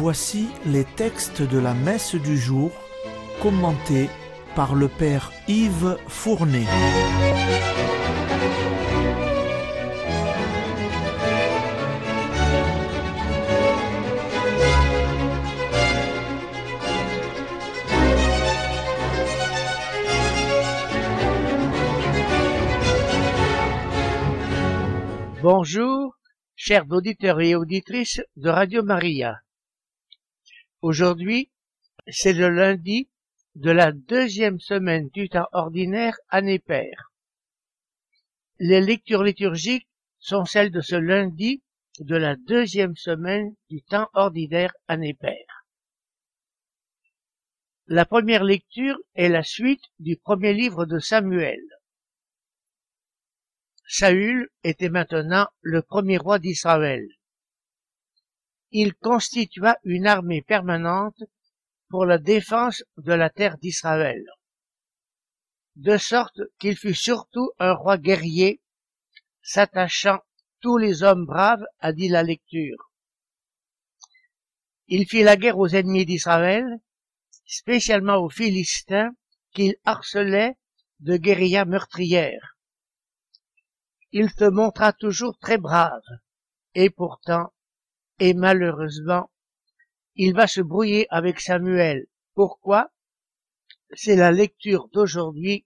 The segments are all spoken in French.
Voici les textes de la messe du jour commentés par le Père Yves Fournet. Bonjour, chers auditeurs et auditrices de Radio Maria. Aujourd'hui, c'est le lundi de la deuxième semaine du temps ordinaire année paire. Les lectures liturgiques sont celles de ce lundi de la deuxième semaine du temps ordinaire année paire. La première lecture est la suite du premier livre de Samuel. Saül était maintenant le premier roi d'Israël. Il constitua une armée permanente pour la défense de la terre d'Israël, de sorte qu'il fut surtout un roi guerrier, s'attachant tous les hommes braves, a dit la lecture. Il fit la guerre aux ennemis d'Israël, spécialement aux Philistins, qu'il harcelait de guérillas meurtrières il se montra toujours très brave. Et pourtant, et malheureusement, il va se brouiller avec Samuel. Pourquoi? C'est la lecture d'aujourd'hui.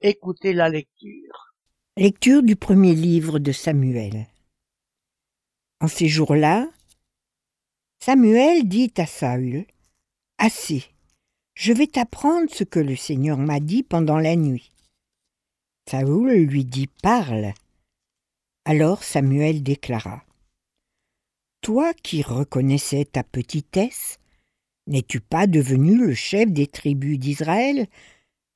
Écoutez la lecture. Lecture du premier livre de Samuel. En ces jours-là, Samuel dit à Saül, Assez, je vais t'apprendre ce que le Seigneur m'a dit pendant la nuit. Saül lui dit, Parle. Alors Samuel déclara Toi qui reconnaissais ta petitesse, n'es-tu pas devenu le chef des tribus d'Israël,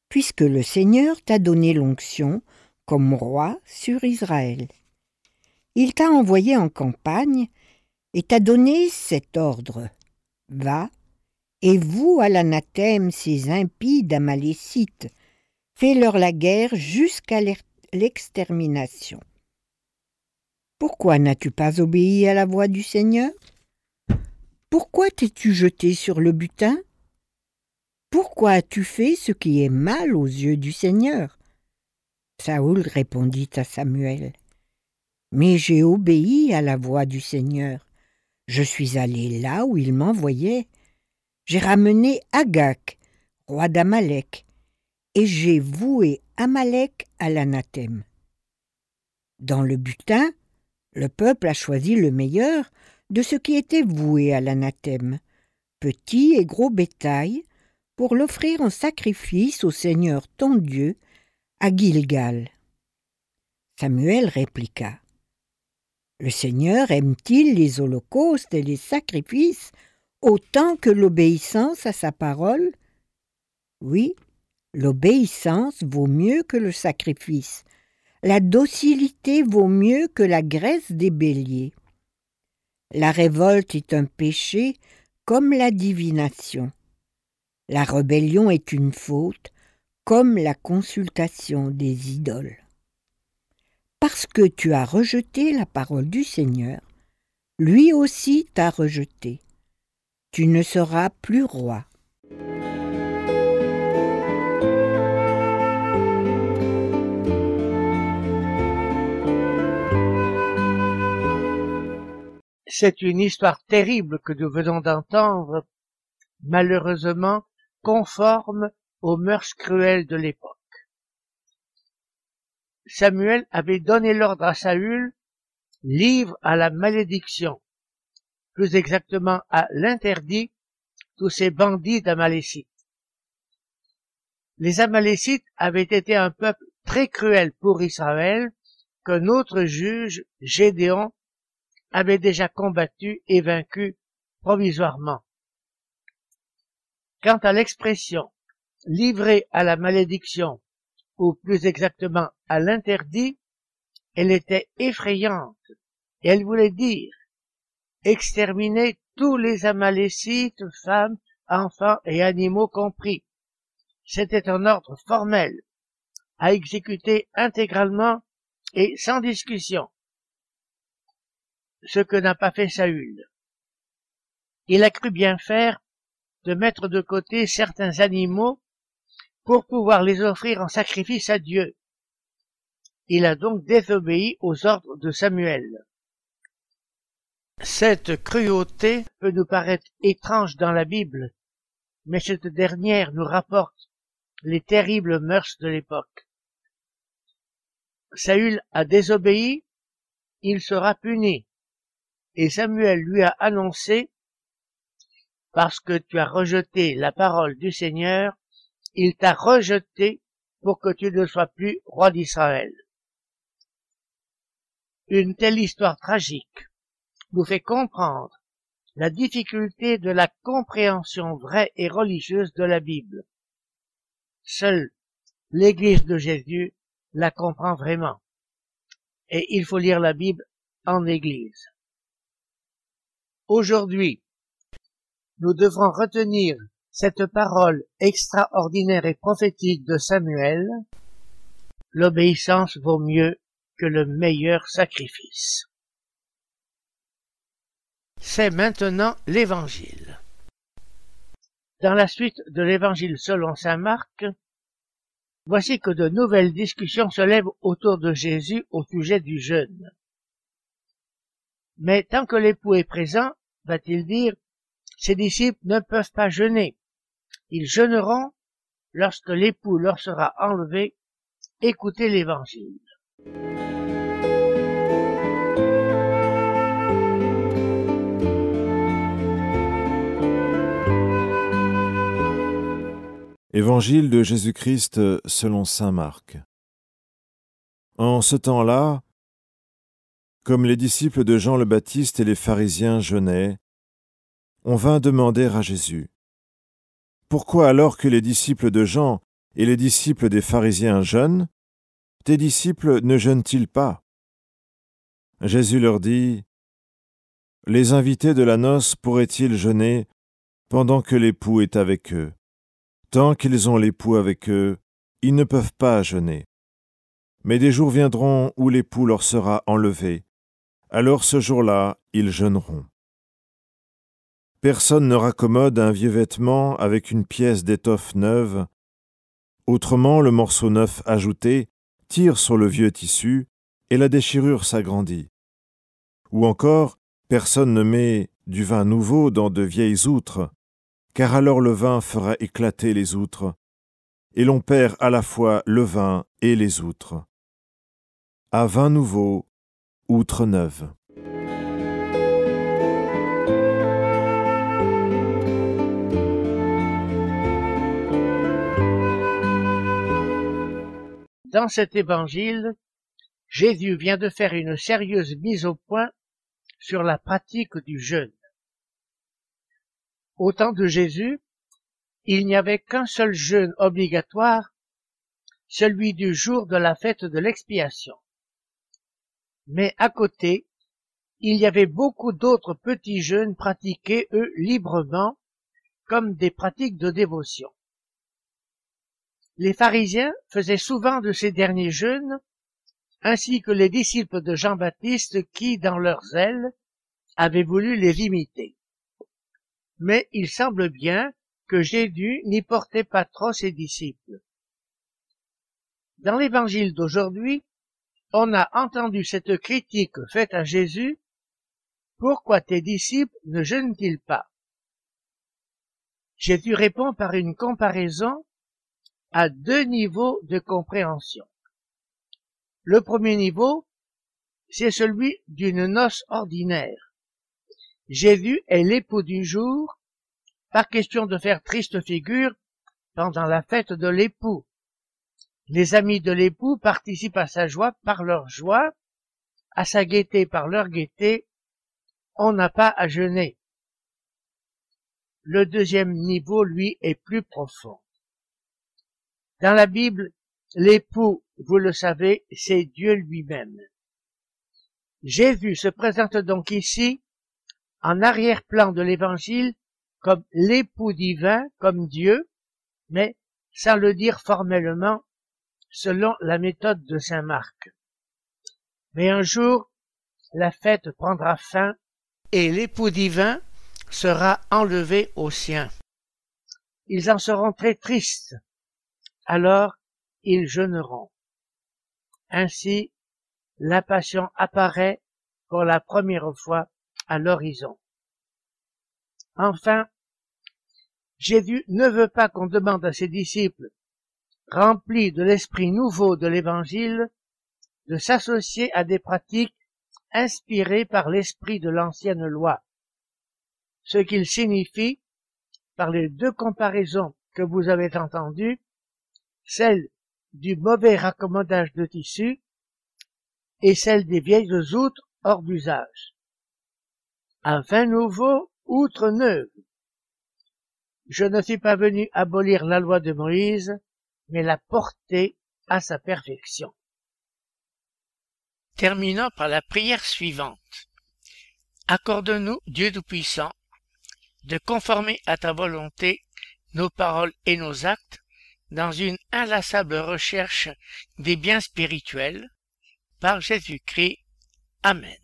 puisque le Seigneur t'a donné l'onction comme roi sur Israël? Il t'a envoyé en campagne et t'a donné cet ordre. Va et vous à l'anathème ces impies amalécites, fais-leur la guerre jusqu'à l'extermination. Pourquoi n'as-tu pas obéi à la voix du Seigneur? Pourquoi t'es-tu jeté sur le butin? Pourquoi as-tu fait ce qui est mal aux yeux du Seigneur? Saoul répondit à Samuel. Mais j'ai obéi à la voix du Seigneur. Je suis allé là où il m'envoyait. J'ai ramené Agag, roi d'Amalek, et j'ai voué Amalek à l'anathème. Dans le butin, le peuple a choisi le meilleur de ce qui était voué à l'anathème, petit et gros bétail, pour l'offrir en sacrifice au Seigneur ton Dieu à Gilgal. Samuel répliqua. Le Seigneur aime-t-il les holocaustes et les sacrifices autant que l'obéissance à sa parole? Oui, l'obéissance vaut mieux que le sacrifice, la docilité vaut mieux que la graisse des béliers. La révolte est un péché comme la divination. La rébellion est une faute comme la consultation des idoles. Parce que tu as rejeté la parole du Seigneur, lui aussi t'a rejeté. Tu ne seras plus roi. C'est une histoire terrible que nous venons d'entendre, malheureusement conforme aux mœurs cruelles de l'époque. Samuel avait donné l'ordre à Saül, livre à la malédiction, plus exactement à l'interdit, tous ces bandits d'Amalécites. Les Amalécites avaient été un peuple très cruel pour Israël, qu'un autre juge, Gédéon, avait déjà combattu et vaincu provisoirement. Quant à l'expression livrée à la malédiction, ou plus exactement à l'interdit, elle était effrayante, et elle voulait dire exterminer tous les amalécites, femmes, enfants et animaux compris. C'était un ordre formel, à exécuter intégralement et sans discussion ce que n'a pas fait Saül. il a cru bien faire de mettre de côté certains animaux pour pouvoir les offrir en sacrifice à Dieu. Il a donc désobéi aux ordres de Samuel. Cette cruauté peut nous paraître étrange dans la Bible, mais cette dernière nous rapporte les terribles mœurs de l'époque. Saül a désobéi, il sera puni. Et Samuel lui a annoncé, parce que tu as rejeté la parole du Seigneur, il t'a rejeté pour que tu ne sois plus roi d'Israël. Une telle histoire tragique nous fait comprendre la difficulté de la compréhension vraie et religieuse de la Bible. Seule l'Église de Jésus la comprend vraiment. Et il faut lire la Bible en Église. Aujourd'hui, nous devrons retenir cette parole extraordinaire et prophétique de Samuel. L'obéissance vaut mieux que le meilleur sacrifice. C'est maintenant l'Évangile. Dans la suite de l'Évangile selon Saint Marc, voici que de nouvelles discussions se lèvent autour de Jésus au sujet du jeûne. Mais tant que l'époux est présent, va-t-il dire, ses disciples ne peuvent pas jeûner. Ils jeûneront lorsque l'époux leur sera enlevé. Écoutez l'Évangile. Évangile de Jésus-Christ selon Saint Marc. En ce temps-là, comme les disciples de Jean le Baptiste et les pharisiens jeûnaient, on vint demander à Jésus. Pourquoi alors que les disciples de Jean et les disciples des pharisiens jeûnent, tes disciples ne jeûnent-ils pas? Jésus leur dit, Les invités de la noce pourraient-ils jeûner pendant que l'époux est avec eux? Tant qu'ils ont l'époux avec eux, ils ne peuvent pas jeûner. Mais des jours viendront où l'époux leur sera enlevé. Alors ce jour-là, ils jeûneront. Personne ne raccommode un vieux vêtement avec une pièce d'étoffe neuve. Autrement, le morceau neuf ajouté tire sur le vieux tissu et la déchirure s'agrandit. Ou encore, personne ne met du vin nouveau dans de vieilles outres, car alors le vin fera éclater les outres, et l'on perd à la fois le vin et les outres. À vin nouveau, outre neuve. Dans cet évangile, Jésus vient de faire une sérieuse mise au point sur la pratique du jeûne. Au temps de Jésus, il n'y avait qu'un seul jeûne obligatoire, celui du jour de la fête de l'expiation. Mais à côté, il y avait beaucoup d'autres petits jeûnes pratiqués, eux, librement, comme des pratiques de dévotion. Les pharisiens faisaient souvent de ces derniers jeûnes, ainsi que les disciples de Jean-Baptiste qui, dans leur zèle, avaient voulu les imiter mais il semble bien que Jésus n'y portait pas trop ses disciples. Dans l'évangile d'aujourd'hui, on a entendu cette critique faite à Jésus, Pourquoi tes disciples ne jeûnent-ils pas? Jésus répond par une comparaison à deux niveaux de compréhension. Le premier niveau, c'est celui d'une noce ordinaire. Jésus est l'époux du jour, pas question de faire triste figure pendant la fête de l'époux. Les amis de l'époux participent à sa joie par leur joie, à sa gaieté par leur gaieté. On n'a pas à jeûner. Le deuxième niveau, lui, est plus profond. Dans la Bible, l'époux, vous le savez, c'est Dieu lui-même. Jésus se présente donc ici en arrière-plan de l'évangile comme l'époux divin, comme Dieu, mais sans le dire formellement, selon la méthode de saint Marc. Mais un jour, la fête prendra fin et l'époux divin sera enlevé aux siens. Ils en seront très tristes. Alors ils jeûneront. Ainsi, la passion apparaît pour la première fois à l'horizon. Enfin, Jésus ne veut pas qu'on demande à ses disciples, remplis de l'esprit nouveau de l'Évangile, de s'associer à des pratiques inspirées par l'esprit de l'ancienne loi, ce qu'il signifie par les deux comparaisons que vous avez entendues, celle du mauvais raccommodage de tissu et celle des vieilles outres hors d'usage. Un vin nouveau, outre neuve. Je ne suis pas venu abolir la loi de Moïse, mais la porter à sa perfection. Terminons par la prière suivante. Accorde-nous, Dieu Tout-Puissant, de conformer à ta volonté nos paroles et nos actes dans une inlassable recherche des biens spirituels, par Jésus-Christ. Amen.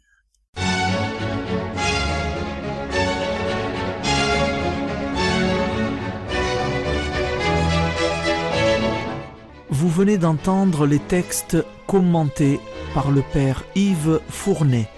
Vous venez d'entendre les textes commentés par le père Yves Fournet.